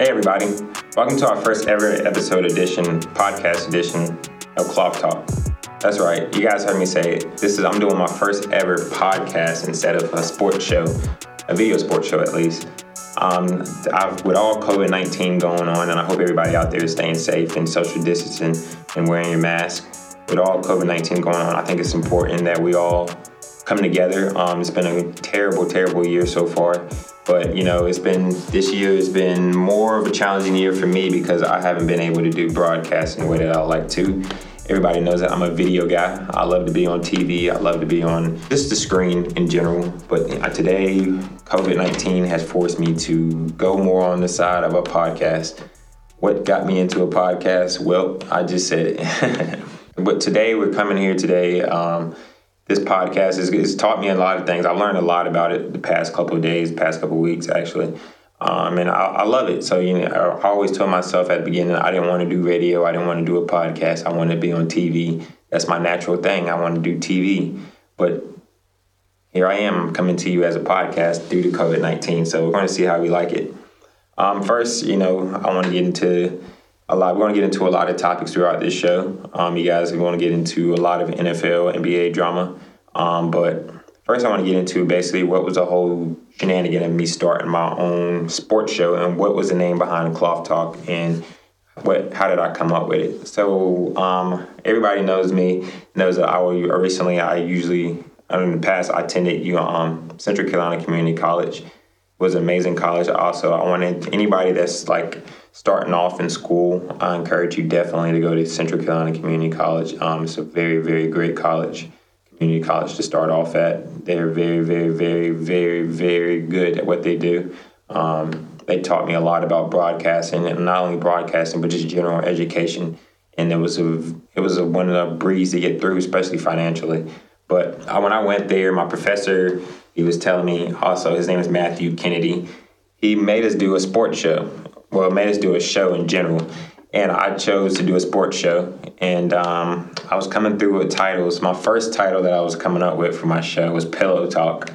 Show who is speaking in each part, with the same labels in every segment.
Speaker 1: Hey, everybody. Welcome to our first ever episode edition, podcast edition of Cloth Talk. That's right. You guys heard me say it. This is I'm doing my first ever podcast instead of a sports show, a video sports show at least. Um, I've, with all COVID 19 going on, and I hope everybody out there is staying safe and social distancing and wearing your mask. With all COVID 19 going on, I think it's important that we all come together. Um, it's been a terrible, terrible year so far. But you know, it's been this year has been more of a challenging year for me because I haven't been able to do broadcasting the way that I like to. Everybody knows that I'm a video guy. I love to be on TV. I love to be on just the screen in general. But today, COVID 19 has forced me to go more on the side of a podcast. What got me into a podcast? Well, I just said it. but today, we're coming here today. Um, this podcast has, has, taught me a lot of things. I've learned a lot about it the past couple of days, past couple of weeks, actually. Um, and I, I, love it. So, you know, I always told myself at the beginning, I didn't want to do radio. I didn't want to do a podcast. I wanted to be on TV. That's my natural thing. I want to do TV. But here I am coming to you as a podcast due to COVID 19. So we're going to see how we like it. Um, first, you know, I want to get into a lot. We're going to get into a lot of topics throughout this show. Um, you guys are going to get into a lot of NFL, NBA drama. Um, but first, I want to get into basically what was the whole shenanigan of me starting my own sports show and what was the name behind Cloth Talk and what how did I come up with it. So um, everybody knows me knows that I recently I usually in the past I attended you um, Central Carolina Community College it was an amazing college. Also, I wanted anybody that's like starting off in school. I encourage you definitely to go to Central Carolina Community College. Um, it's a very very great college community college to start off at. They're very, very, very, very, very good at what they do. Um, they taught me a lot about broadcasting, and not only broadcasting, but just general education. And it was a it was a one of the breeze to get through, especially financially. But when I went there, my professor he was telling me also his name is Matthew Kennedy. He made us do a sports show. Well, it made us do a show in general and I chose to do a sports show. And um, I was coming through with titles. My first title that I was coming up with for my show was Pillow Talk,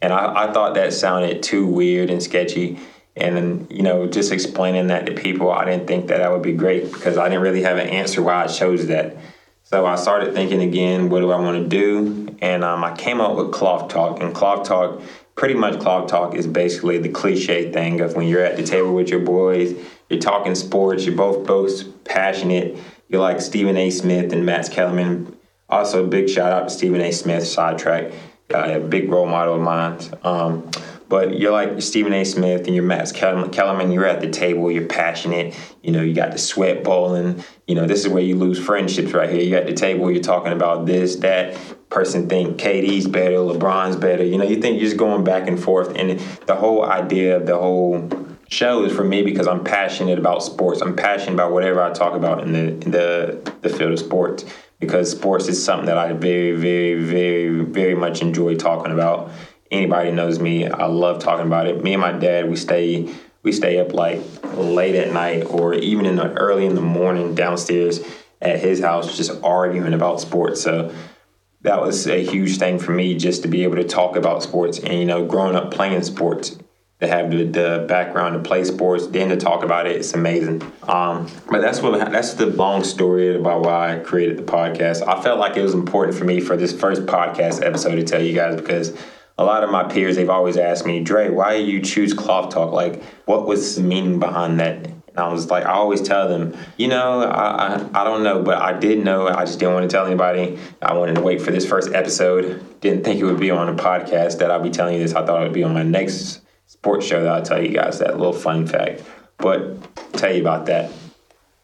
Speaker 1: and I, I thought that sounded too weird and sketchy. And then, you know, just explaining that to people, I didn't think that that would be great because I didn't really have an answer why I chose that. So I started thinking again, what do I want to do? And um, I came up with Cloth Talk. And Cloth Talk, pretty much Cloth Talk is basically the cliche thing of when you're at the table with your boys you're talking sports. You're both both passionate. You're like Stephen A. Smith and Max Kellerman. Also, a big shout out to Stephen A. Smith, sidetrack, uh, a big role model of mine. Um, but you're like Stephen A. Smith and you're Max Kellerman. You're at the table. You're passionate. You know, you got the sweat bowling. You know, this is where you lose friendships right here. You're at the table. You're talking about this, that. Person think KD's better, LeBron's better. You know, you think you're just going back and forth, and the whole idea of the whole show is for me because I'm passionate about sports. I'm passionate about whatever I talk about in the in the the field of sports because sports is something that I very very very very much enjoy talking about. Anybody knows me, I love talking about it. Me and my dad, we stay we stay up like late at night or even in the early in the morning downstairs at his house just arguing about sports. So that was a huge thing for me just to be able to talk about sports and you know growing up playing sports to have the, the, background to play sports, then to talk about it, it's amazing. Um, but that's what that's the long story about why I created the podcast. I felt like it was important for me for this first podcast episode to tell you guys because a lot of my peers they've always asked me, Dre, why you choose Cloth Talk? Like, what was the meaning behind that? And I was like, I always tell them, you know, I, I, I don't know, but I did know. I just didn't want to tell anybody. I wanted to wait for this first episode. Didn't think it would be on a podcast that I'll be telling you this. I thought it would be on my next sports show that I'll tell you guys that little fun fact. But tell you about that.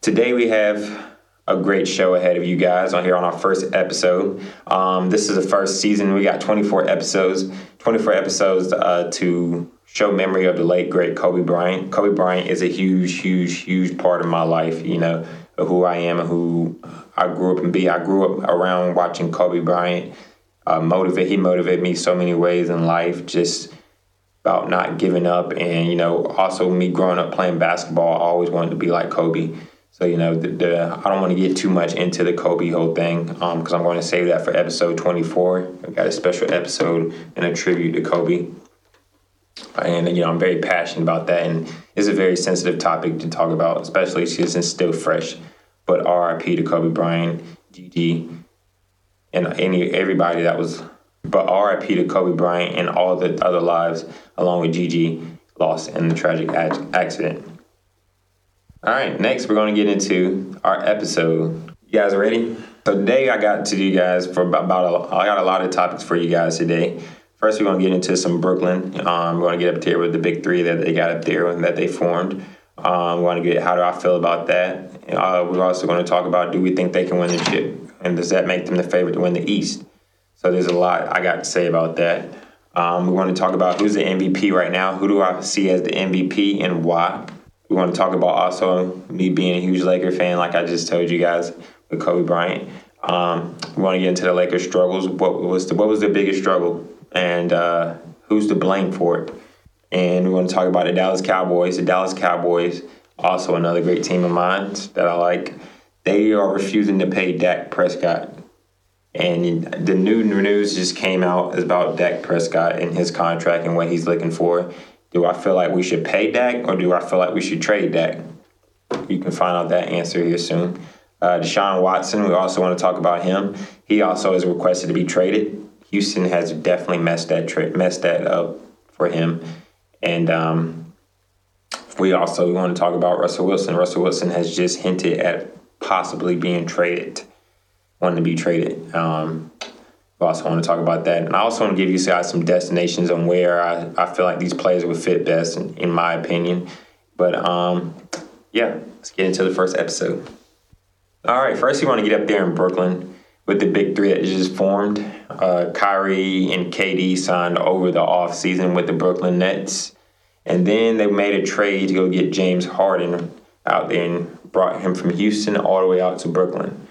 Speaker 1: Today we have a great show ahead of you guys on here on our first episode. Um, this is the first season. We got 24 episodes, 24 episodes uh, to show memory of the late great Kobe Bryant. Kobe Bryant is a huge, huge, huge part of my life. You know who I am and who I grew up and be. I grew up around watching Kobe Bryant. Uh, motivate. He motivated me so many ways in life. Just about not giving up and you know also me growing up playing basketball i always wanted to be like kobe so you know the, the i don't want to get too much into the kobe whole thing because um, i'm going to save that for episode 24 i got a special episode and a tribute to kobe and you know I'm very passionate about that, and it's a very sensitive topic to talk about, especially since it's still fresh. But R.I.P. to Kobe Bryant, Gigi, and any everybody that was. But R.I.P. to Kobe Bryant and all the other lives, along with Gigi, lost in the tragic accident. All right, next we're going to get into our episode. You guys ready? So today I got to you guys for about, about a, I got a lot of topics for you guys today. First, we're going to get into some Brooklyn. Um, we're going to get up there with the big three that they got up there and that they formed. Um, we want to get how do I feel about that. Uh, we're also going to talk about do we think they can win the chip, and does that make them the favorite to win the East? So there's a lot I got to say about that. Um, we want to talk about who's the MVP right now. Who do I see as the MVP and why? We want to talk about also me being a huge Laker fan, like I just told you guys with Kobe Bryant. Um, we want to get into the Lakers' struggles. What was the what was the biggest struggle? and uh, who's to blame for it. And we want to talk about the Dallas Cowboys. The Dallas Cowboys, also another great team of mine that I like. They are refusing to pay Dak Prescott. And the new news just came out about Dak Prescott and his contract and what he's looking for. Do I feel like we should pay Dak or do I feel like we should trade Dak? You can find out that answer here soon. Uh, Deshaun Watson, we also want to talk about him. He also is requested to be traded. Houston has definitely messed that tri- messed that up for him, and um, we also want to talk about Russell Wilson. Russell Wilson has just hinted at possibly being traded, wanting to be traded. Um, we also want to talk about that, and I also want to give you guys some destinations on where I, I feel like these players would fit best, in, in my opinion. But um, yeah, let's get into the first episode. All right, first you want to get up there in Brooklyn with the big three that just formed. Uh, Kyrie and KD signed over the offseason with the Brooklyn Nets. And then they made a trade to go get James Harden out there and brought him from Houston all the way out to Brooklyn.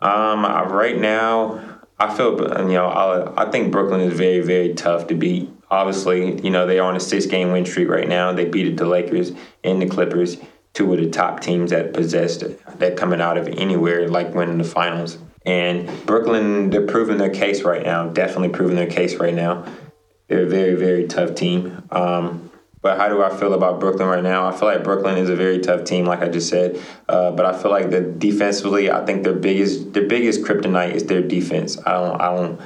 Speaker 1: Um, right now, I feel you know I, I think Brooklyn is very very tough to beat. Obviously, you know they are on a six game win streak right now. They beat the Lakers and the Clippers, two of the top teams that possessed that coming out of anywhere like winning the finals. And Brooklyn, they're proving their case right now. Definitely proving their case right now. They're a very, very tough team. Um, but how do I feel about Brooklyn right now? I feel like Brooklyn is a very tough team, like I just said. Uh, but I feel like the defensively, I think their biggest their biggest kryptonite is their defense. I don't I don't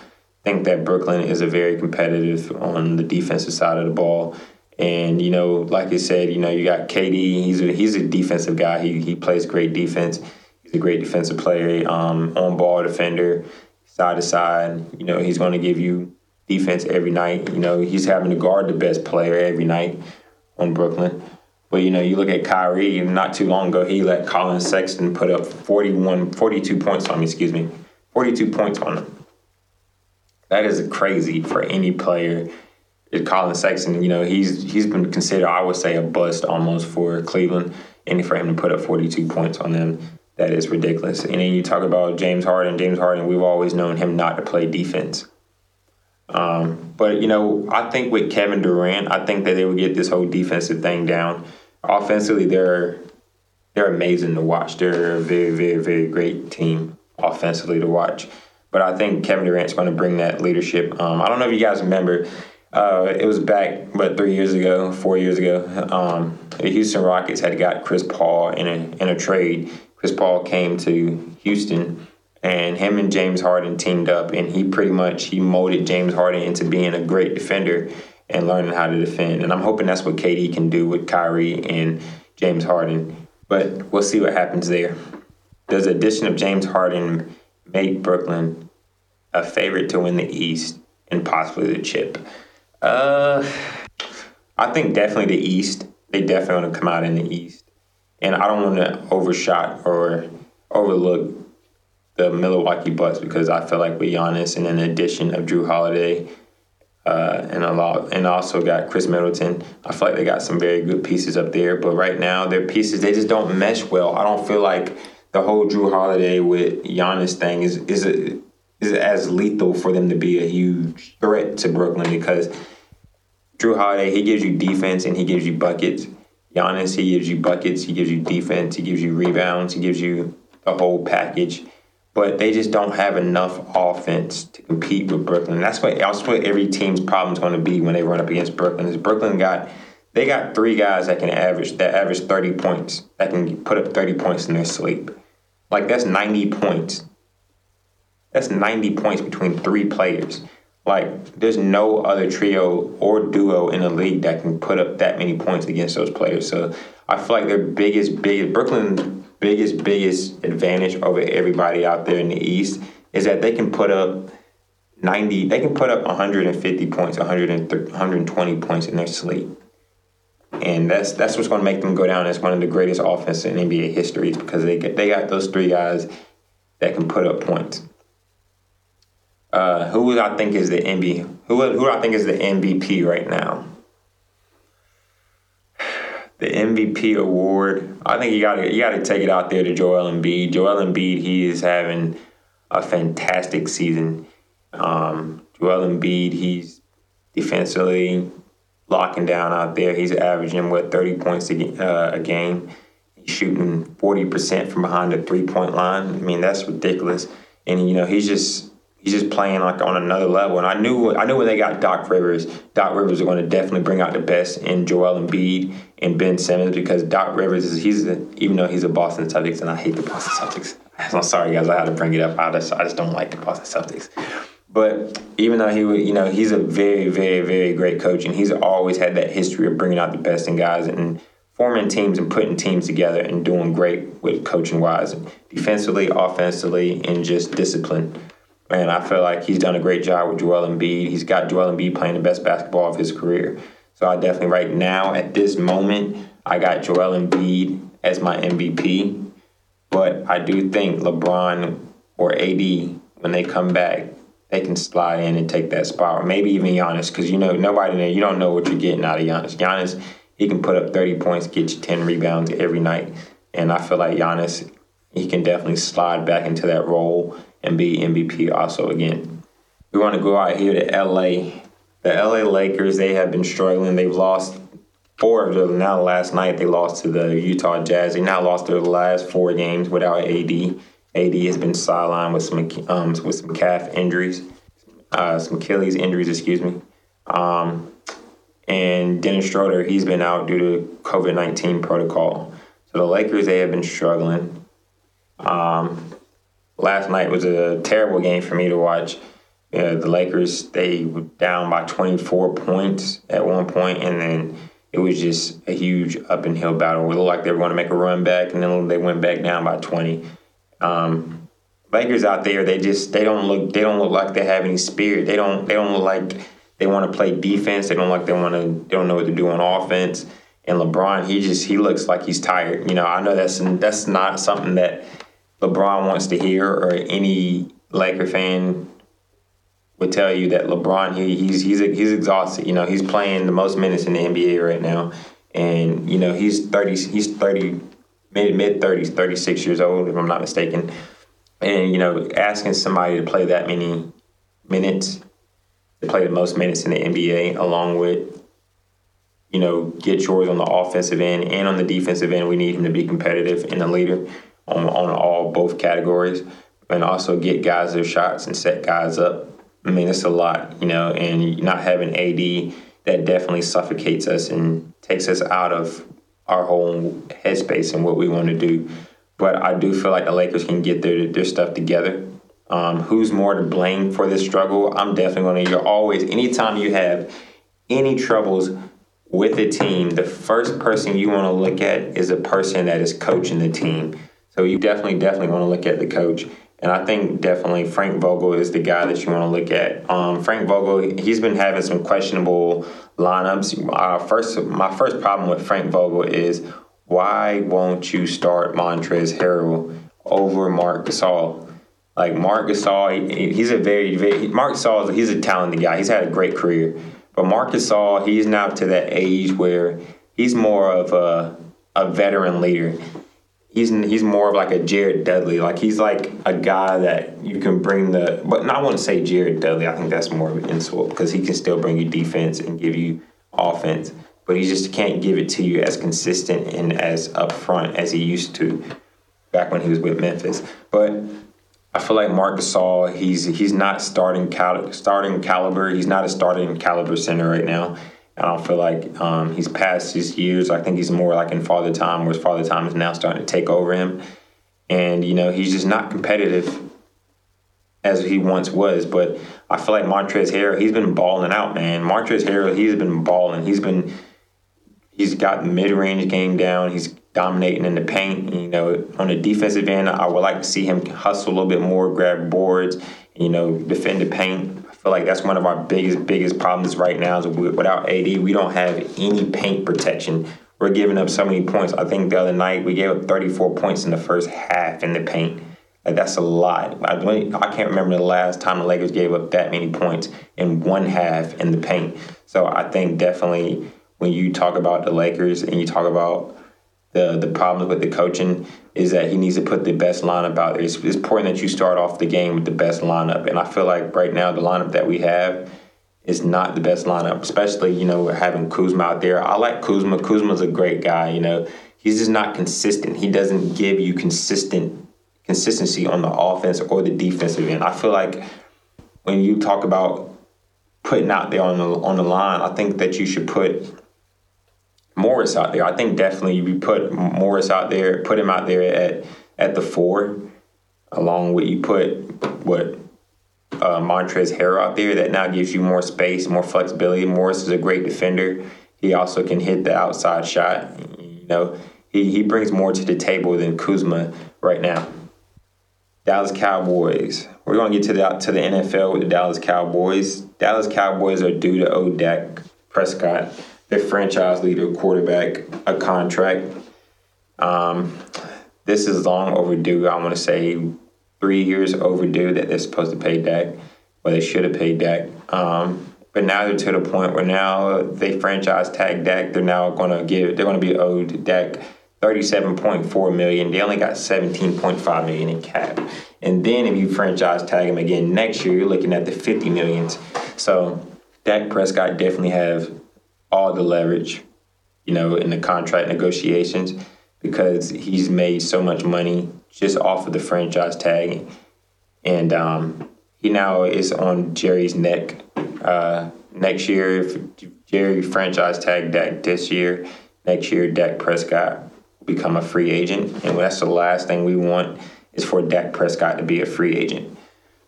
Speaker 1: think that Brooklyn is a very competitive on the defensive side of the ball. And you know, like I said, you know, you got KD. He's a, he's a defensive guy. He he plays great defense He's a great defensive player, um, on ball defender, side to side. You know, he's going to give you defense every night. You know, he's having to guard the best player every night on Brooklyn. But, you know, you look at Kyrie, not too long ago, he let Collin Sexton put up 41, 42 points on me, excuse me, 42 points on him. That is crazy for any player. Collin Sexton, you know, he's he's been considered, I would say, a bust almost for Cleveland, and for him to put up 42 points on them that is ridiculous. And then you talk about James Harden. James Harden, we've always known him not to play defense. Um, but you know, I think with Kevin Durant, I think that they would get this whole defensive thing down. Offensively, they're they're amazing to watch. They're a very, very, very great team offensively to watch. But I think Kevin Durant's going to bring that leadership. Um, I don't know if you guys remember. Uh, it was back, but three years ago, four years ago, um, the Houston Rockets had got Chris Paul in a in a trade Chris Paul came to Houston and him and James Harden teamed up and he pretty much he molded James Harden into being a great defender and learning how to defend. And I'm hoping that's what KD can do with Kyrie and James Harden. But we'll see what happens there. Does the addition of James Harden make Brooklyn a favorite to win the East and possibly the chip? Uh, I think definitely the East. They definitely want to come out in the East and I don't want to overshot or overlook the Milwaukee Bucks because I feel like with Giannis and an addition of Jrue Holiday uh, and a lot, and also got Khris Middleton. I feel like they got some very good pieces up there, but right now their pieces they just don't mesh well. I don't feel like the whole Jrue Holiday with Giannis thing is is a, is as lethal for them to be a huge threat to Brooklyn because Jrue Holiday he gives you defense and he gives you buckets Giannis, he gives you buckets, he gives you defense, he gives you rebounds, he gives you the whole package. But they just don't have enough offense to compete with Brooklyn. That's what that's what every team's problem is going to be when they run up against Brooklyn. Is Brooklyn got they got three guys that can average that average thirty points that can put up thirty points in their sleep. Like that's ninety points. That's ninety points between three players. Like there's no other trio or duo in the league that can put up that many points against those players. So I feel like their biggest, biggest Brooklyn's biggest, biggest advantage over everybody out there in the East is that they can put up 90, they can put up 150 points, 120 points in their sleep. And that's that's what's going to make them go down as one of the greatest offenses in NBA history because they get, they got those three guys that can put up points. Uh, who I think is the MVP? Who who I think is the MVP right now? The MVP award. I think you got to you got to take it out there to Joel Embiid. Joel Embiid, he is having a fantastic season. Um, Joel Embiid, he's defensively locking down out there. He's averaging what thirty points a, uh, a game. He's shooting forty percent from behind the three point line. I mean that's ridiculous. And you know he's just he's just playing like on another level. And I knew I knew when they got Doc Rivers, Doc Rivers was going to definitely bring out the best in Joel Embiid and Ben Simmons because Doc Rivers is he's even though he's a Boston Celtics and I hate the Boston Celtics. I'm sorry guys, I had to bring it up. I just, I just don't like the Boston Celtics. But even though he you know, he's a very, very, very great coach, and he's always had that history of bringing out the best in guys and forming teams and putting teams together and doing great with coaching wise, defensively, offensively, and just discipline. And I feel like he's done a great job with Joel Embiid. He's got Joel Embiid playing the best basketball of his career. So I definitely, right now, at this moment, I got Joel Embiid as my MVP. But I do think LeBron or AD, when they come back, they can slide in and take that spot, or maybe even Giannis, because you know nobody there, you don't know what you're getting out of Giannis. Giannis, he can put up 30 points, get you 10 rebounds every night, and I feel like Giannis, he can definitely slide back into that role and be MVP also again. We want to go out here to LA. The LA Lakers, they have been struggling. They've lost four of them. Now last night they lost to the Utah Jazz. They now lost their last four games without AD. AD has been sidelined with some um, with some calf injuries, uh, some Achilles injuries, excuse me. Um, and Dennis Schroeder, he's been out due to COVID nineteen protocol. So the Lakers, they have been struggling. Um, last night was a terrible game for me to watch. Uh, the Lakers they were down by 24 points at one point, and then it was just a huge up and hill battle. It looked like they were going to make a run back, and then they went back down by 20. Um, Lakers out there, they just they don't look they don't look like they have any spirit. They don't they don't look like they want to play defense. They don't like they want to they don't know what to do on offense. And LeBron, he just he looks like he's tired. You know, I know that's that's not something that LeBron wants to hear, or any Laker fan would tell you that LeBron he, he's he's he's exhausted. You know, he's playing the most minutes in the NBA right now, and you know he's thirty he's thirty mid mid thirties, thirty six years old if I'm not mistaken, and you know asking somebody to play that many minutes to play the most minutes in the NBA along with you know get yours on the offensive end and on the defensive end. We need him to be competitive and a leader on, on all both categories and also get guys their shots and set guys up. I mean, it's a lot, you know, and not having AD that definitely suffocates us and takes us out of our whole headspace and what we want to do. But I do feel like the Lakers can get their their stuff together. Um, who's more to blame for this struggle? I'm definitely going to. You're always anytime you have any troubles with a team, the first person you want to look at is a person that is coaching the team. So you definitely, definitely want to look at the coach. And I think definitely Frank Vogel is the guy that you want to look at. Um, Frank Vogel, he's been having some questionable lineups. Uh, first, my first problem with Frank Vogel is why won't you start Montrezl Harrell over Marc Gasol? Like Marc Gasol, he, he's a very, very Marc Gasol, he's a talented guy. He's had a great career, but Marc Gasol, he's now to that age where he's more of a a veteran leader he's he's more of like a Jared Dudley. Like he's like a guy that you can bring the. But I to say Jared Dudley. I think that's more of an insult because he can still bring you defense and give you offense, but he just can't give it to you as consistent and as upfront as he used to back when he was with Memphis. But I feel like Marc Gasol, he's he's not starting cal- starting caliber. He's not a starting caliber center right now. I don't feel like um, he's past his years. I think he's more like in father time, where his father time is now starting to take over him. And you know, he's just not competitive as he once was. But I feel like Montrezl Harrell, he's been balling out, man. Montrezl Harrell, he's been balling. He's been he's got mid range game down. He's dominating in the paint. You know, on the defensive end, I would like to see him hustle a little bit more, grab boards, you know, defend the paint. Feel like that's one of our biggest, biggest problems right now is without AD, we don't have any paint protection. We're giving up so many points. I think the other night we gave up 34 points in the first half in the paint. Like that's a lot. I, I can't remember the last time the Lakers gave up that many points in one half in the paint. So I think definitely when you talk about the Lakers and you talk about the the problems with the coaching is that he needs to put the best lineup out there. It's, it's important that you start off the game with the best lineup, and I feel like right now the lineup that we have is not the best lineup, especially you know having Kuzma out there. I like Kuzma. Kuzma's a great guy. You know he's just not consistent. He doesn't give you consistent consistency on the offense or the defensive end. I feel like when you talk about putting out there on the on the line, I think that you should put Morris out there. I think definitely you put Morris out there, put him out there at at the four, along with you put what uh, Montrezl Harrell out there. That now gives you more space, more flexibility. Morris is a great defender. He also can hit the outside shot. You know, he, he brings more to the table than Kuzma right now. Dallas Cowboys. We're gonna get to the to the NFL with the Dallas Cowboys. Dallas Cowboys are due to owe Dak Prescott their franchise leader quarterback a contract. Um, this is long overdue. I want to say three years overdue that they're supposed to pay Dak, or they should have paid Dak. Um, but now they're to the point where now they franchise tag Dak. They're now going to give. They're going to be owed Dak thirty-seven point four million. They only got seventeen point five million in cap. And then if you franchise tag him again next year, you're looking at the fifty millions. So Dak Prescott definitely have all the leverage, you know, in the contract negotiations because he's made so much money just off of the franchise tag. And um, he now is on Jerry's neck. Uh, next year, if Jerry franchise tag Dak this year, next year Dak Prescott will become a free agent. And that's the last thing we want is for Dak Prescott to be a free agent.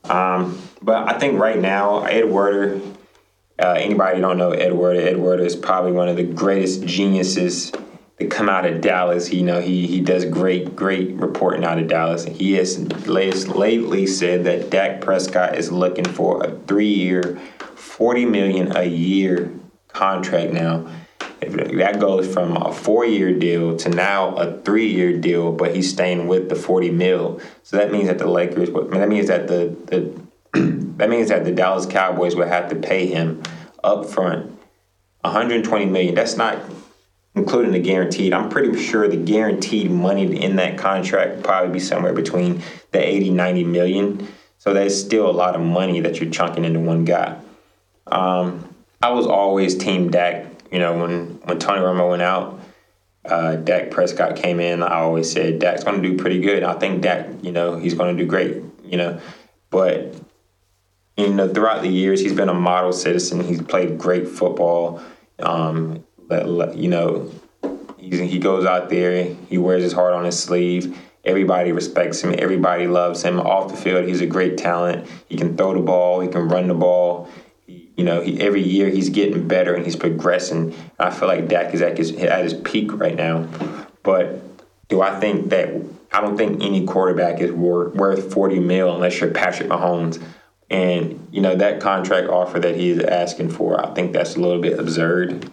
Speaker 1: Um, but I think right now, Ed Werder uh, anybody don't know Ed Werder? Edward is probably one of the greatest geniuses to come out of Dallas. You know, he he does great, great reporting out of Dallas. He has lately said that Dak Prescott is looking for a three-year, forty million a year contract now. That goes from a four-year deal to now a three-year deal, but he's staying with the forty mil. So that means that the Lakers, that means that the the that means that the Dallas Cowboys would have to pay him up front 120 million. That's not including the guaranteed. I'm pretty sure the guaranteed money in that contract probably be somewhere between the 80, 90 million. So that's still a lot of money that you're chunking into one guy. Um, I was always team Dak. You know, when when Tony Romo went out, uh, Dak Prescott came in. I always said Dak's going to do pretty good. I think Dak, you know, he's going to do great. You know, but you know, throughout the years, he's been a model citizen. He's played great football. Um, you know, he goes out there, he wears his heart on his sleeve. Everybody respects him. Everybody loves him. Off the field, he's a great talent. He can throw the ball. He can run the ball. He, you know, he, every year he's getting better and he's progressing. I feel like Dak is at his, at his peak right now. But do I think that I don't think any quarterback is worth, worth 40 mil unless you're Patrick Mahomes. And, you know, that contract offer that he's asking for, I think that's a little bit absurd.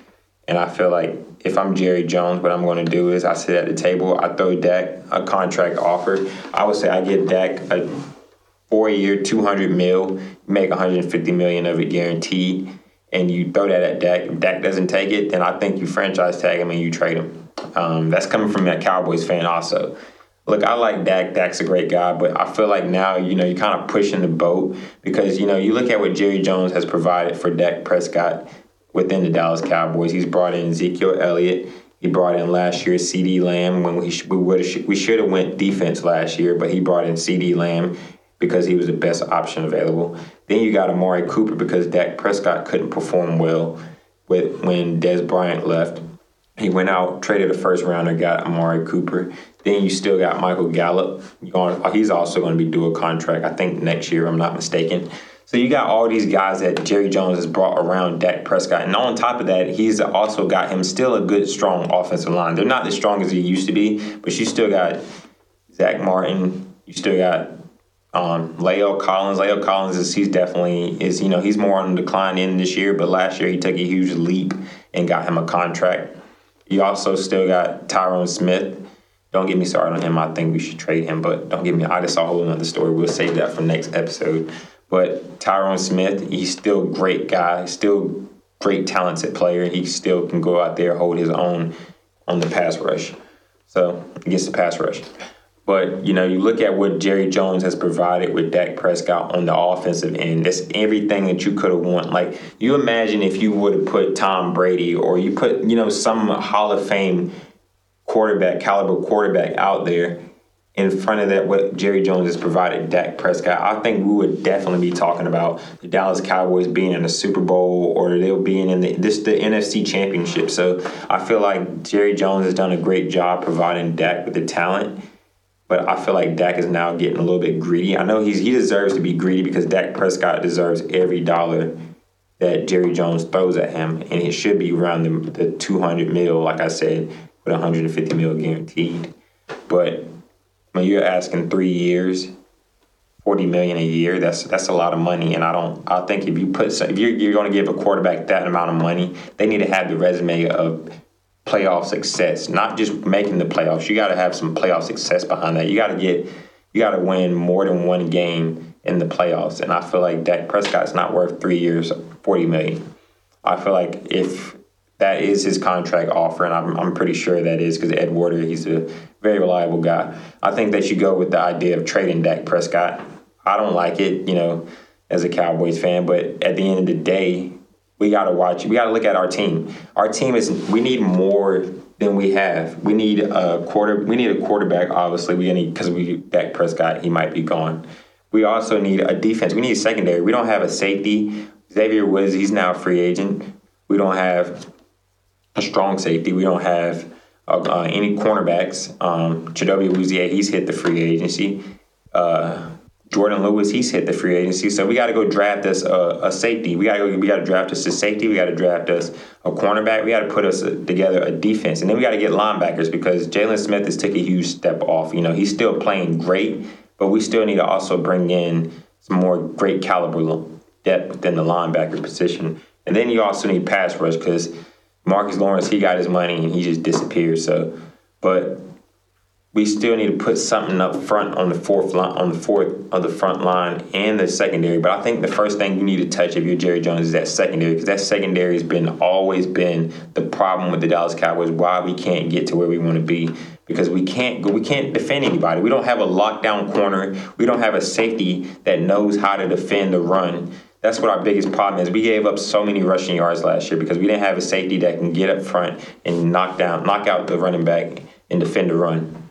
Speaker 1: And I feel like if I'm Jerry Jones, what I'm going to do is I sit at the table, I throw Dak a contract offer. I would say I get Dak a four year, 200 mil, make 150 million of it guaranteed, and you throw that at Dak. If Dak doesn't take it, then I think you franchise tag him and you trade him. Um, that's coming from that Cowboys fan also. Look, I like Dak. Dak's a great guy, but I feel like now, you know, you're kind of pushing the boat because, you know, you look at what Jerry Jones has provided for Dak Prescott within the Dallas Cowboys. He's brought in Ezekiel Elliott. He brought in last year CeeDee Lamb when we sh- we would we should have went defense last year, but he brought in CeeDee Lamb because he was the best option available. Then you got Amari Cooper because Dak Prescott couldn't perform well with when Dez Bryant left. He went out, traded a first rounder, got Amari Cooper. Then you still got Michael Gallup. He's also going to be due a contract, I think, next year, I'm not mistaken. So you got all these guys that Jerry Jones has brought around Dak Prescott. And on top of that, he's also got him still a good, strong offensive line. They're not as strong as they used to be, but you still got Zack Martin. You still got um, La'el Collins. La'el Collins is he's definitely is you know he's more on the decline in this year, but last year he took a huge leap and got him a contract. You also still got Tyron Smith. Don't get me started on him. I think we should trade him, but don't get me. I just saw a whole another story. We'll save that for next episode. But Tyron Smith, he's still great guy. Still great talented player. He still can go out there hold his own on the pass rush. So against the pass rush. But you know, you look at what Jerry Jones has provided with Dak Prescott on the offensive end. That's everything that you could have won. Like you imagine if you would have put Tom Brady or you put you know some Hall of Fame quarterback caliber quarterback out there in front of that what Jerry Jones has provided Dak Prescott, I think we would definitely be talking about the Dallas Cowboys being in the Super Bowl or they'll being in the this the NFC Championship. So I feel like Jerry Jones has done a great job providing Dak with the talent but I feel like Dak is now getting a little bit greedy. I know he's he deserves to be greedy because Dak Prescott deserves every dollar that Jerry Jones throws at him, and it should be around the, the 200 mil, like I said, with 150 mil guaranteed. But when you're asking three years, 40 million a year, that's that's a lot of money. And I don't, I think if you put, if you're, you're going to give a quarterback that amount of money, they need to have the resume of playoff success, not just making the playoffs. You got to have some playoff success behind that. You got to get, you got to win more than one game in the playoffs. And I feel like Dak Prescott's not worth three years, forty million. I feel like if that is his contract offer, and I'm, I'm pretty sure that is because Ed Werder, he's a very reliable guy. I think that you go with the idea of trading Dak Prescott. I don't like it, you know, as a Cowboys fan, but at the end of the day, we got to watch. We got to look at our team. Our team is. We need more than we have. We need a quarter. We need a quarterback. Obviously, we need because we Dak Prescott. He might be gone. We also need a defense. We need a secondary. We don't have a safety. Xavier Woods. He's now a free agent. We don't have a strong safety. We don't have uh, uh, any cornerbacks. Um, Chidobe Awuzie, he's hit the free agency. Uh, Jourdan Lewis, he's hit the free agency, so we got to go draft us a, a safety. We got to we got to draft us a safety. We got to draft us a cornerback. We got to put us a, together a defense, and then we got to get linebackers because Jaylon Smith has took a huge step off. You know, he's still playing great, but we still need to also bring in some more great caliber depth within the linebacker position, and then you also need pass rush because Marcus Lawrence he got his money and he just disappeared. So, but we still need to put something up front on the fourth line, on the fourth of the front line and the secondary. But I think the first thing you need to touch if you're Jerry Jones is that secondary because that secondary has been always been the problem with the Dallas Cowboys. Why we can't get to where we want to be because we can't go, we can't defend anybody. We don't have a lockdown corner. We don't have a safety that knows how to defend the run. That's what our biggest problem is. We gave up so many rushing yards last year because we didn't have a safety that can get up front and knock down, knock out the running back and defend the run.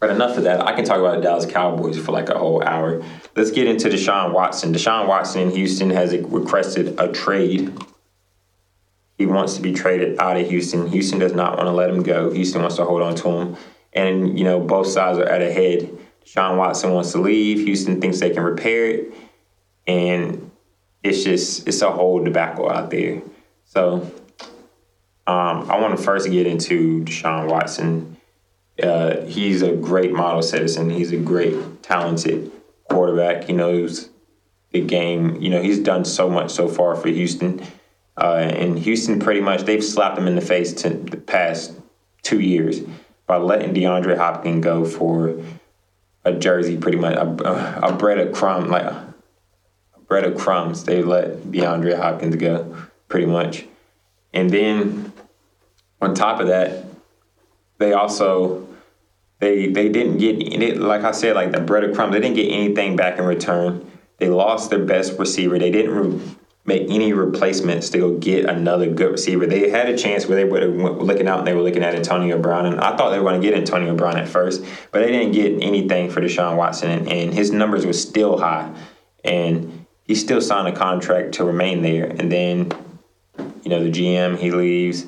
Speaker 1: But enough of that. I can talk about the Dallas Cowboys for like a whole hour. Let's get into Deshaun Watson. Deshaun Watson in Houston has requested a trade. He wants to be traded out of Houston. Houston does not want to let him go. Houston wants to hold on to him. And, you know, both sides are at a head. Deshaun Watson wants to leave. Houston thinks they can repair it. And it's just, it's a whole debacle out there. So um, I want to first get into Deshaun Watson uh, he's a great model citizen. He's a great, talented quarterback. He knows the game. You know, he's done so much so far for Houston. Uh, and Houston, pretty much, they've slapped him in the face to the past two years by letting DeAndre Hopkins go for a jersey, pretty much a, a, bread of crumb, like a bread of crumbs. They let DeAndre Hopkins go, pretty much. And then on top of that, they also they they didn't get like I said like the breadcrumb. They didn't get anything back in return. They lost their best receiver. They didn't make any replacements to go get another good receiver. They had a chance where they were looking out and they were looking at Antonio Brown, and I thought they were going to get Antonio Brown at first, but they didn't get anything for Deshaun Watson, and, and his numbers were still high, and he still signed a contract to remain there, and then you know the GM he leaves.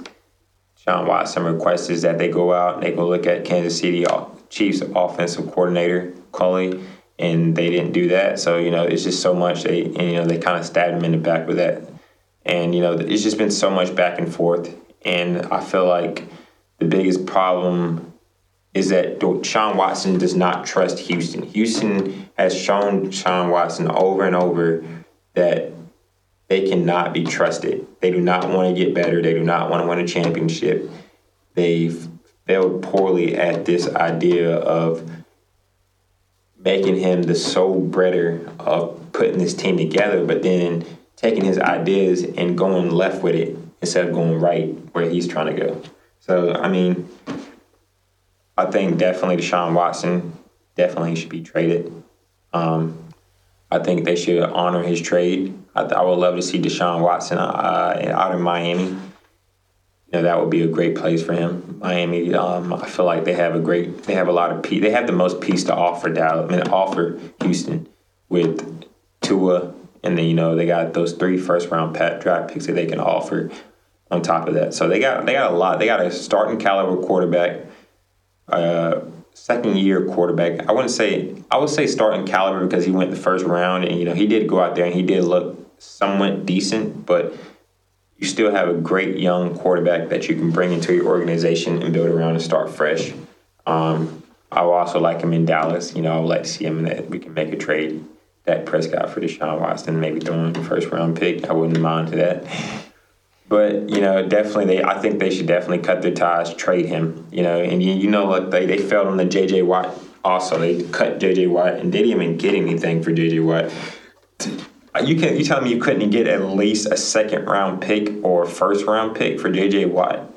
Speaker 1: Sean Watson requests that they go out and they go look at Kansas City Chiefs offensive coordinator Culley and they didn't do that. So you know, it's just so much. They and, you know they kind of stabbed him in the back with that, and you know, it's just been so much back and forth. And I feel like the biggest problem is that Sean Watson does not trust Houston. Houston has shown Sean Watson over and over that they cannot be trusted. They do not want to get better. They do not want to win a championship. They've failed poorly at this idea of making him the sole breader of putting this team together, but then taking his ideas and going left with it instead of going right where he's trying to go. So, I mean, I think definitely Deshaun Watson definitely should be traded. Um, I think they should honor his trade. I, I would love to see Deshaun Watson uh, out in Miami you know, that would be a great place for him. Miami, um, I feel like they have a great, they have a lot of peace. They have the most peace to offer Dallas, I mean, offer Houston with Tua, and then you know they got those three first round draft picks that they can offer on top of that. So they got they got a lot. They got a starting caliber quarterback, uh, second year quarterback. I wouldn't say I would say starting caliber because he went the first round, and you know he did go out there and he did look somewhat decent, but you still have a great young quarterback that you can bring into your organization and build around and start fresh. Um, I would also like him in Dallas. You know, I would like to see him that we can make a trade. Dak Prescott for Deshaun Watson, maybe throwing the first round pick. I wouldn't mind to that. But you know, definitely, they. I think they should definitely cut their ties, trade him. You know, and you, you know, like they they failed on the J.J. Watt. Also, they cut J.J. Watt and didn't even get anything for J.J. Watt you can you telling me you couldn't get at least a second round pick or first round pick for JJ Watt?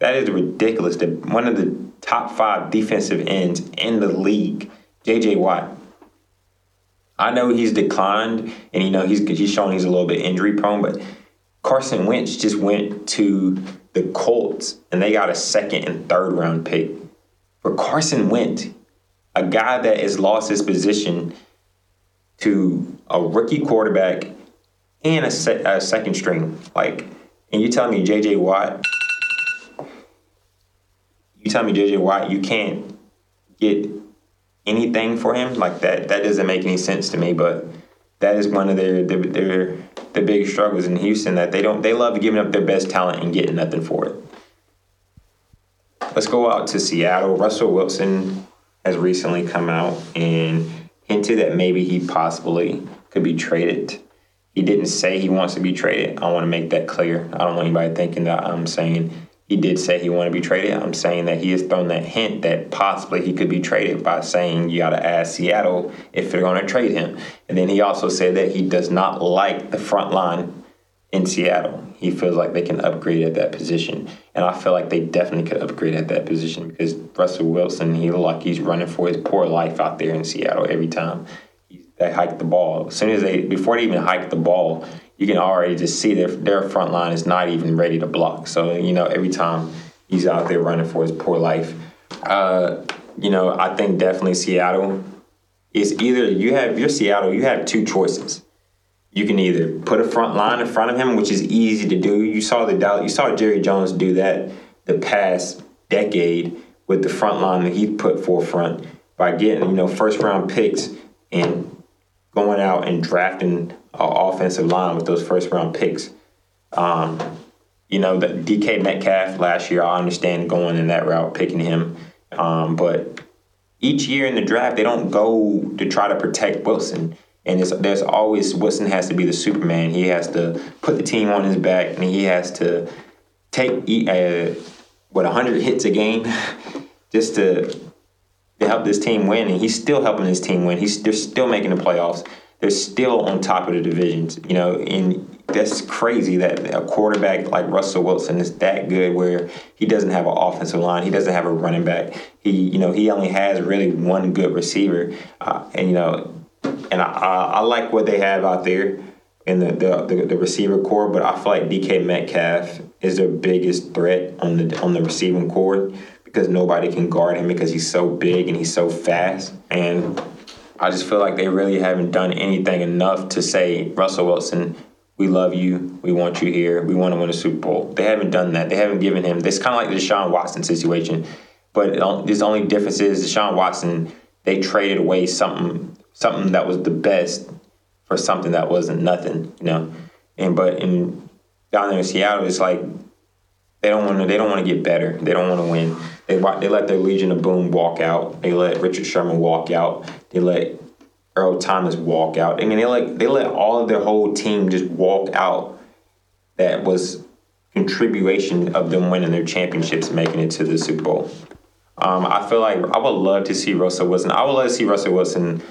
Speaker 1: That is ridiculous. The, one of the top five defensive ends in the league, JJ Watt. I know he's declined, and you know he's he's showing he's a little bit injury prone, but Carson Wentz just went to the Colts, and they got a second and third round pick for Carson Wentz, a guy that has lost his position to a rookie quarterback and a, se- a second string. Like, and you tell me JJ Watt, you tell me JJ Watt, you can't get anything for him like that. That doesn't make any sense to me. But that is one of their their, their the big struggles in Houston that they don't they love giving up their best talent and getting nothing for it. Let's go out to Seattle. Russell Wilson has recently come out and hinted that maybe he possibly could be traded. He didn't say he wants to be traded. I want to make that clear. I don't want anybody thinking that I'm saying he did say he wanted to be traded. I'm saying that he has thrown that hint that possibly he could be traded by saying you got to ask Seattle if they're going to trade him. And then he also said that he does not like the front line in Seattle. He feels like they can upgrade at that position. And I feel like they definitely could upgrade at that position because Russell Wilson, he look like he's running for his poor life out there in Seattle every time they hike the ball. As soon as they, before they even hike the ball, you can already just see their their front line is not even ready to block. So you know, every time he's out there running for his poor life, uh, you know, I think definitely Seattle is either you have your Seattle, you have two choices. You can either put a front line in front of him, which is easy to do. You saw the you saw Jerry Jones do that the past decade with the front line that he put forefront by getting you know first round picks and going out and drafting an offensive line with those first round picks. Um, you know, the DK Metcalf last year, I understand going in that route, picking him. Um, but each year in the draft, they don't go to try to protect Wilson. And there's always Wilson has to be the Superman. He has to put the team on his back, and he has to take uh, what 100 hits a game just to to help this team win, and he's still helping his team win. He's they're still making the playoffs. They're still on top of the divisions, you know. And that's crazy that a quarterback like Russell Wilson is that good, where he doesn't have an offensive line, he doesn't have a running back. He, you know, he only has really one good receiver, uh, and you know, and I, I, I like what they have out there. in the, the, the, the receiver core, but I feel like DK Metcalf is their biggest threat on the on the receiving core because nobody can guard him because he's so big and he's so fast. And I just feel like they really haven't done anything enough to say, Russell Wilson, we love you, we want you here, we want to win a Super Bowl. They haven't done that. They haven't given him this kind of like the Deshaun Watson situation. But the only difference is Deshaun Watson, they traded away something something that was the best for something that wasn't nothing, you know. And but in down there in Seattle, it's like they don't want to. They don't want to get better. They don't want to win. They they let their Legion of Boom walk out. They let Richard Sherman walk out. They let Earl Thomas walk out. I mean, they like they let all of their whole team just walk out. That was contribution of them winning their championships, making it to the Super Bowl. Um, I feel like I would love to see Russell Wilson. I would love to see Russell Wilson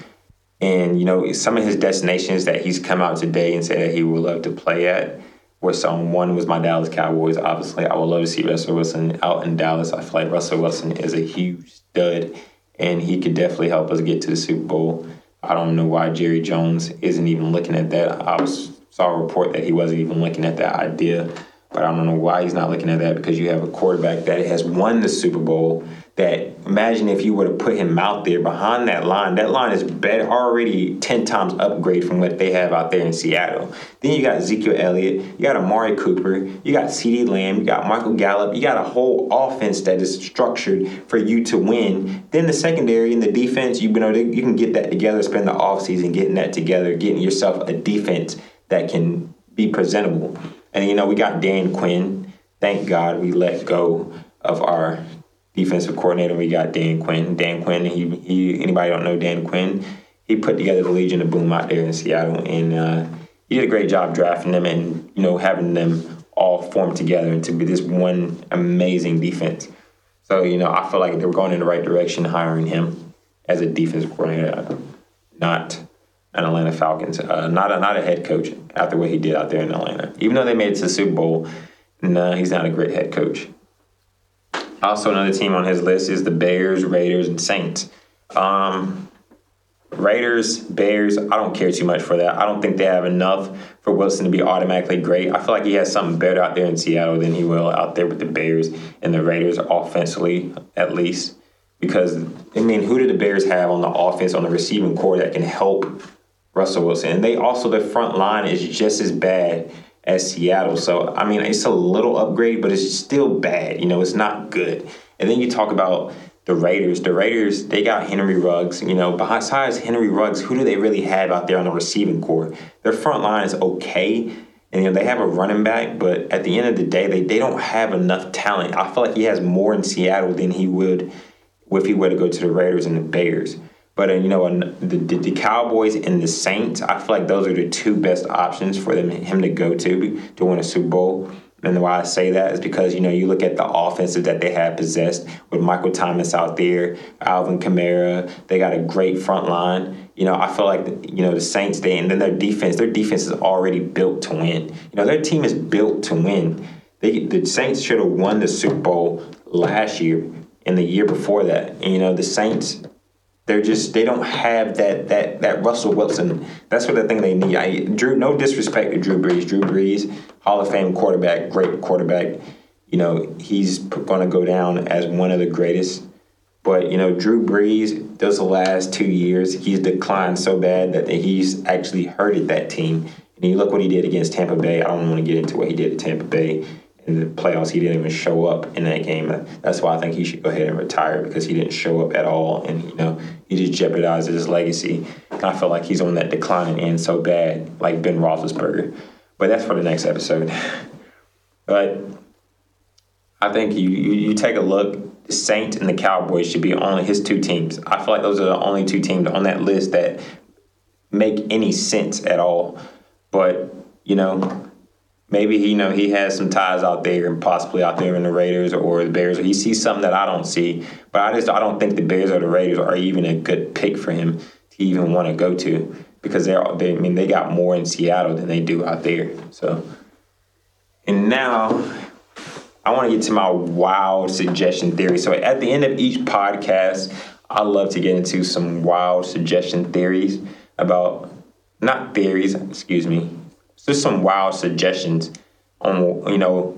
Speaker 1: and you know some of his destinations that he's come out today and said that he would love to play at were some one was my Dallas Cowboys. Obviously, I would love to see Russell Wilson out in Dallas. I feel like Russell Wilson is a huge stud, and he could definitely help us get to the Super Bowl. I don't know why Jerry Jones isn't even looking at that. I was, saw a report that he wasn't even looking at that idea, but I don't know why he's not looking at that because you have a quarterback that has won the Super Bowl that imagine if you were to put him out there behind that line. That line is better, already 10 times upgrade from what they have out there in Seattle. Then you got Ezekiel Elliott, you got Amari Cooper, you got CeeDee Lamb, you got Michael Gallup, you got a whole offense that is structured for you to win. Then the secondary and the defense, you, know, you can get that together, spend the offseason getting that together, getting yourself a defense that can be presentable. And, you know, we got Dan Quinn. Thank God we let go of our defensive coordinator. We got Dan Quinn. Dan Quinn. He, he anybody don't know Dan Quinn? He put together the Legion of Boom out there in Seattle, and uh, he did a great job drafting them and you know having them all form together into be this one amazing defense. So you know I feel like they were going in the right direction hiring him as a defensive coordinator, not an Atlanta Falcons, uh, not a, not a head coach after what he did out there in Atlanta. Even though they made it to the Super Bowl, no, he's not a great head coach. Also, another team on his list is the Bears, Raiders, and Saints. Um, Raiders, Bears, I don't care too much for that. I don't think they have enough for Wilson to be automatically great. I feel like he has something better out there in Seattle than he will out there with the Bears and the Raiders offensively, at least. Because, I mean, who do the Bears have on the offense, on the receiving corps that can help Russell Wilson? And they also, their front line is just as bad as Seattle. So, I mean, it's a little upgrade, but it's still bad. You know, it's not good. And then you talk about the Raiders. The Raiders, they got Henry Ruggs. You know, besides Henry Ruggs, who do they really have out there on the receiving corps? Their front line is okay. And, you know, they have a running back, but at the end of the day, they, they don't have enough talent. I feel like he has more in Seattle than he would if he were to go to the Raiders and the Bears. But uh, you know, the, the, Cowboys and the Saints, I feel like those are the two best options for them him to go to to win a Super Bowl. And why I say that is because you know you look at the offenses that they have possessed with Michael Thomas out there, Alvin Kamara. They got a great front line. You know, I feel like you know the Saints. They and then their defense. Their defense is already built to win. You know, their team is built to win. They, the Saints should have won the Super Bowl last year and the year before that. And, you know, the Saints they're just they don't have that that that Russell Wilson. That's what I think they need. I Drew. No disrespect to Drew Brees. Drew Brees, Hall of Fame quarterback, great quarterback. You know he's going to go down as one of the greatest. But you know Drew Brees, those the last two years, he's declined so bad that he's actually hurted that team. And you look what he did against Tampa Bay. I don't want to get into what he did at Tampa Bay in the playoffs, he didn't even show up in that game. That's why I think he should go ahead and retire because he didn't show up at all, and you know he just jeopardized his legacy. And I feel like he's on that declining end so bad, like Ben Roethlisberger. But that's for the next episode. but I think you, you, you take a look. The Saints and the Cowboys should be only his two teams. I feel like those are the only two teams on that list that make any sense at all. But you know, maybe he, you know he has some ties out there and possibly out there in the Raiders or the Bears. Or he sees something that I don't see. But I just I don't think the Bears or the Raiders are even a good pick for him to even want to go to because they're they I mean they got more in Seattle than they do out there. So and now I want to get to my wild suggestion theory. So at the end of each podcast, I love to get into some wild suggestion theories about not theories, excuse me, just some wild suggestions on you know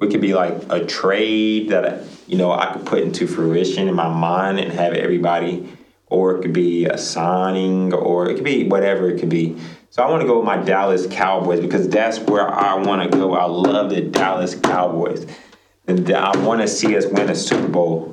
Speaker 1: it could be like a trade that you know I could put into fruition in my mind and have everybody, or it could be a signing, or it could be whatever it could be. So I want to go with my Dallas Cowboys because that's where I want to go. I love the Dallas Cowboys, and I want to see us win a Super Bowl.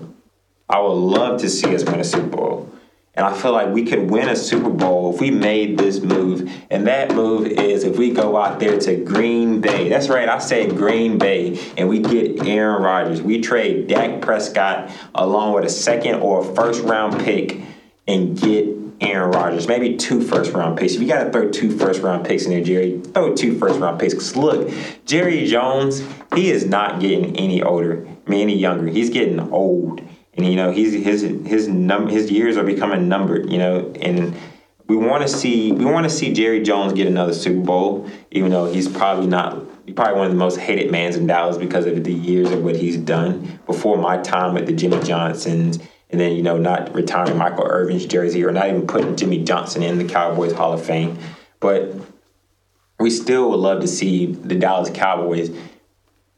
Speaker 1: I would love to see us win a Super Bowl. And I feel like we could win a Super Bowl if we made this move. And that move is if we go out there to Green Bay. That's right, I said Green Bay. And we get Aaron Rodgers. We trade Dak Prescott along with a second or a first round pick and get Aaron Rodgers. Maybe two first round picks. If you got to throw two first round picks in there, Jerry, throw two first round picks. Because look, Jerry Jones, he is not getting any older, I mean, any younger. He's getting old and you know he's his his num his years are becoming numbered. You know, and we want to see we want to see Jerry Jones get another Super Bowl, even though he's probably not. He's probably one of the most hated mans in Dallas because of the years of what he's done before my time with the Jimmy Johnsons, and then you know not retiring Michael Irvin's jersey or not even putting Jimmy Johnson in the Cowboys Hall of Fame, but we still would love to see the Dallas Cowboys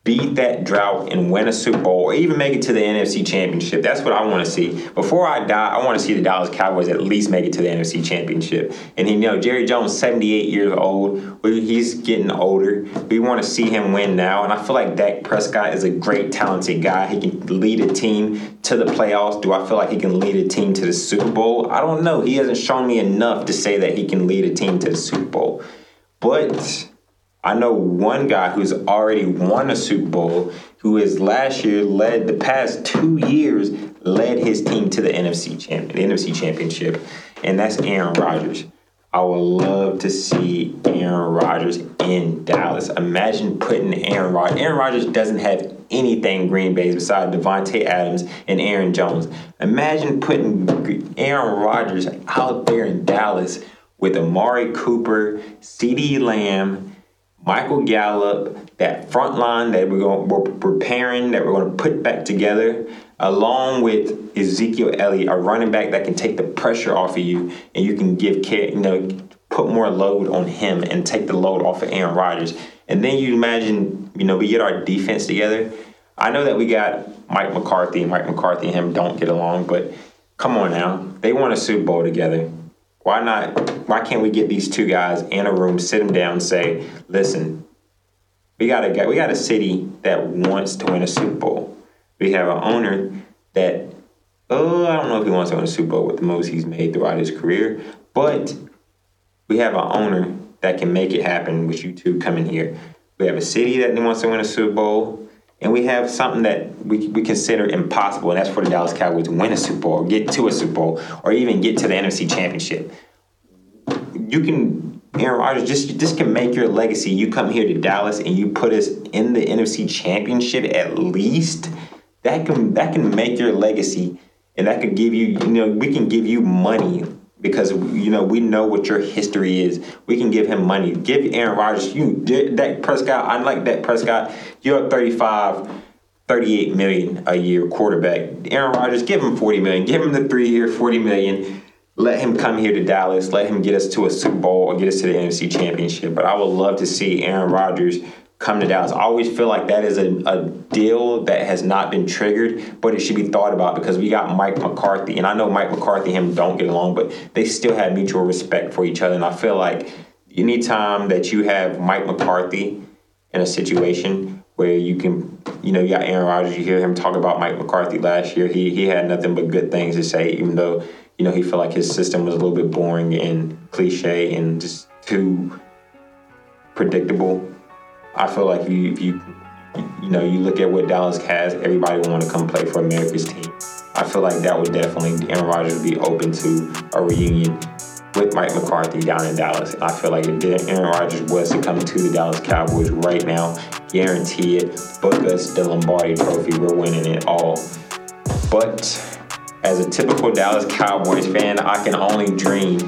Speaker 1: beat that drought and win a Super Bowl or even make it to the NFC Championship. That's what I want to see. Before I die, I want to see the Dallas Cowboys at least make it to the NFC Championship. And you know, Jerry Jones, 78 years old, he's getting older. We want to see him win now. And I feel like Dak Prescott is a great, talented guy. He can lead a team to the playoffs. Do I feel like he can lead a team to the Super Bowl? I don't know. He hasn't shown me enough to say that he can lead a team to the Super Bowl. But I know one guy who's already won a Super Bowl, who has last year led the past two years led his team to the NFC champ, the NFC championship, and that's Aaron Rodgers. I would love to see Aaron Rodgers in Dallas. Imagine putting Aaron Rodgers. Aaron Rodgers doesn't have anything Green Bay besides Davante Adams and Aaron Jones. Imagine putting Aaron Rodgers out there in Dallas with Amari Cooper, CeeDee Lamb, Michael Gallup, that front line that we're going we're preparing that we're going to put back together, along with Ezekiel Elliott, a running back that can take the pressure off of you, and you can give care, you know, put more load on him and take the load off of Aaron Rodgers. And then you imagine, you know, we get our defense together. I know that we got Mike McCarthy, and Mike McCarthy and him don't get along, but come on now, they won a Super Bowl together. Why not? Why can't we get these two guys in a room, sit them down, say, "Listen, we got a we got a city that wants to win a Super Bowl. We have an owner that, oh, I don't know if he wants to win a Super Bowl with the moves he's made throughout his career, but we have an owner that can make it happen with you two coming here. We have a city that wants to win a Super Bowl, and we have something that we, we consider impossible, and that's for the Dallas Cowboys to win a Super Bowl, get to a Super Bowl, or even get to the NFC Championship. You can, Aaron Rodgers, just this can make your legacy. You come here to Dallas and you put us in the NFC Championship at least. That can that can make your legacy, and that could give you, you know, we can give you money because you know we know what your history is. We can give him money. Give Aaron Rodgers, you Dak Prescott. I like Dak Prescott. You're 35, 38 million a year quarterback. Aaron Rodgers, give him 40 million. Give him the three year, 40 million. Let him come here to Dallas. Let him get us to a Super Bowl or get us to the NFC Championship. But I would love to see Aaron Rodgers come to Dallas. I always feel like that is a, a deal that has not been triggered, but it should be thought about because we got Mike McCarthy, and I know Mike McCarthy and him don't get along, but they still have mutual respect for each other. And I feel like anytime that you have Mike McCarthy in a situation where you can, you know, you got Aaron Rodgers, you hear him talk about Mike McCarthy last year. He he had nothing but good things to say, even though you know he felt like his system was a little bit boring and cliche and just too predictable I feel like you, if you, you know, you look at what Dallas has, everybody want to come play for America's team. I feel like that would definitely Aaron Rodgers would be open to a reunion with Mike McCarthy down in Dallas. I feel like if Aaron Rodgers was to come to the Dallas Cowboys right now, guarantee it, book us the Lombardi Trophy. We're winning it all. But as a typical Dallas Cowboys fan, I can only dream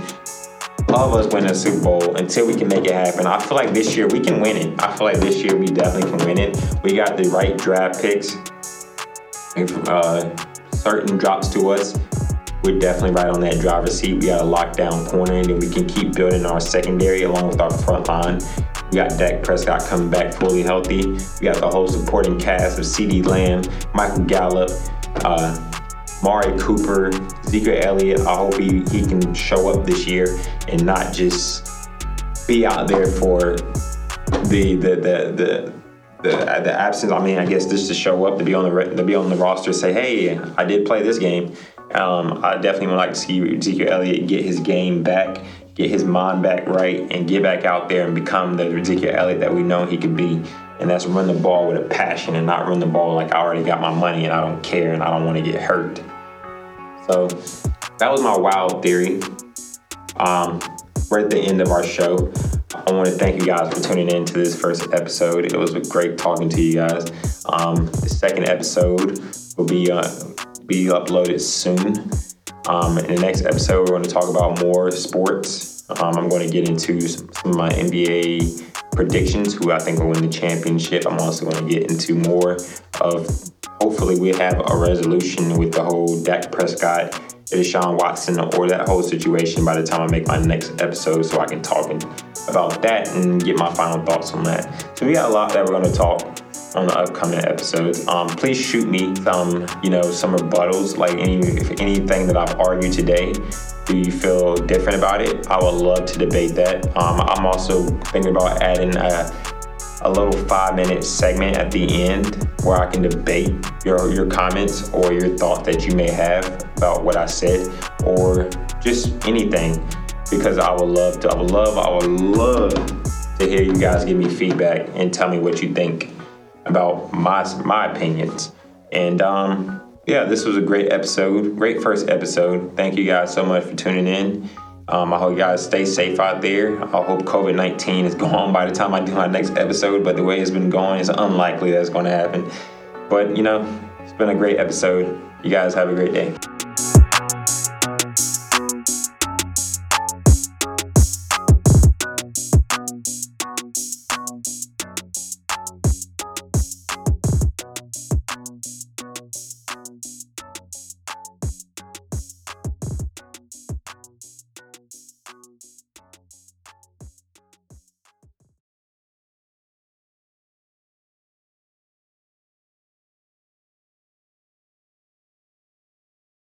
Speaker 1: of us win a Super Bowl until we can make it happen. I feel like this year we can win it. I feel like this year we definitely can win it. We got the right draft picks. If uh, Surtain drops to us, we're definitely right on that driver's seat. We got a lockdown corner, and then we can keep building our secondary along with our front line. We got Dak Prescott coming back fully healthy. We got the whole supporting cast of CeeDee Lamb, Michael Gallup, uh, Mari Cooper, Zeke Elliott. I hope he, he can show up this year and not just be out there for the the the the the, the absence. I mean, I guess just to show up to be on the to be on the roster, say, hey, I did play this game. Um, I definitely would like to see Ezekiel Elliott get his game back, get his mind back right, and get back out there and become the Ezekiel Elliott that we know he could be. And that's run the ball with a passion and not run the ball like I already got my money and I don't care and I don't want to get hurt. So that was my wild theory. Um, we're at the end of our show. I want to thank you guys for tuning in to this first episode. It was great talking to you guys. Um, the second episode will be uh, be uploaded soon. Um, in the next episode, we're going to talk about more sports. Um, I'm going to get into some, some, of my NBA predictions, who I think will win the championship. I'm also going to get into more of hopefully we have a resolution with the whole Dak Prescott, Deshaun Watson, or that whole situation by the time I make my next episode so I can talk about that and get my final thoughts on that. So we got a lot that we're going to talk on the upcoming episodes. Um, please shoot me some, you know, some rebuttals, like any if anything that I've argued today. Do you feel different about it? I would love to debate that. Um, I'm also thinking about adding a, a little five minute segment at the end where I can debate your your comments or your thoughts that you may have about what I said or just anything because I would love to I would love I would love to hear you guys give me feedback and tell me what you think about my my opinions. And um, yeah, this was a great episode, great first episode. Thank you guys so much for tuning in. Um, I hope you guys stay safe out there. I hope COVID 19 is gone by the time I do my next episode, but the way it's been going, it's unlikely that's going to happen. But you know, it's been a great episode. You guys have a great day.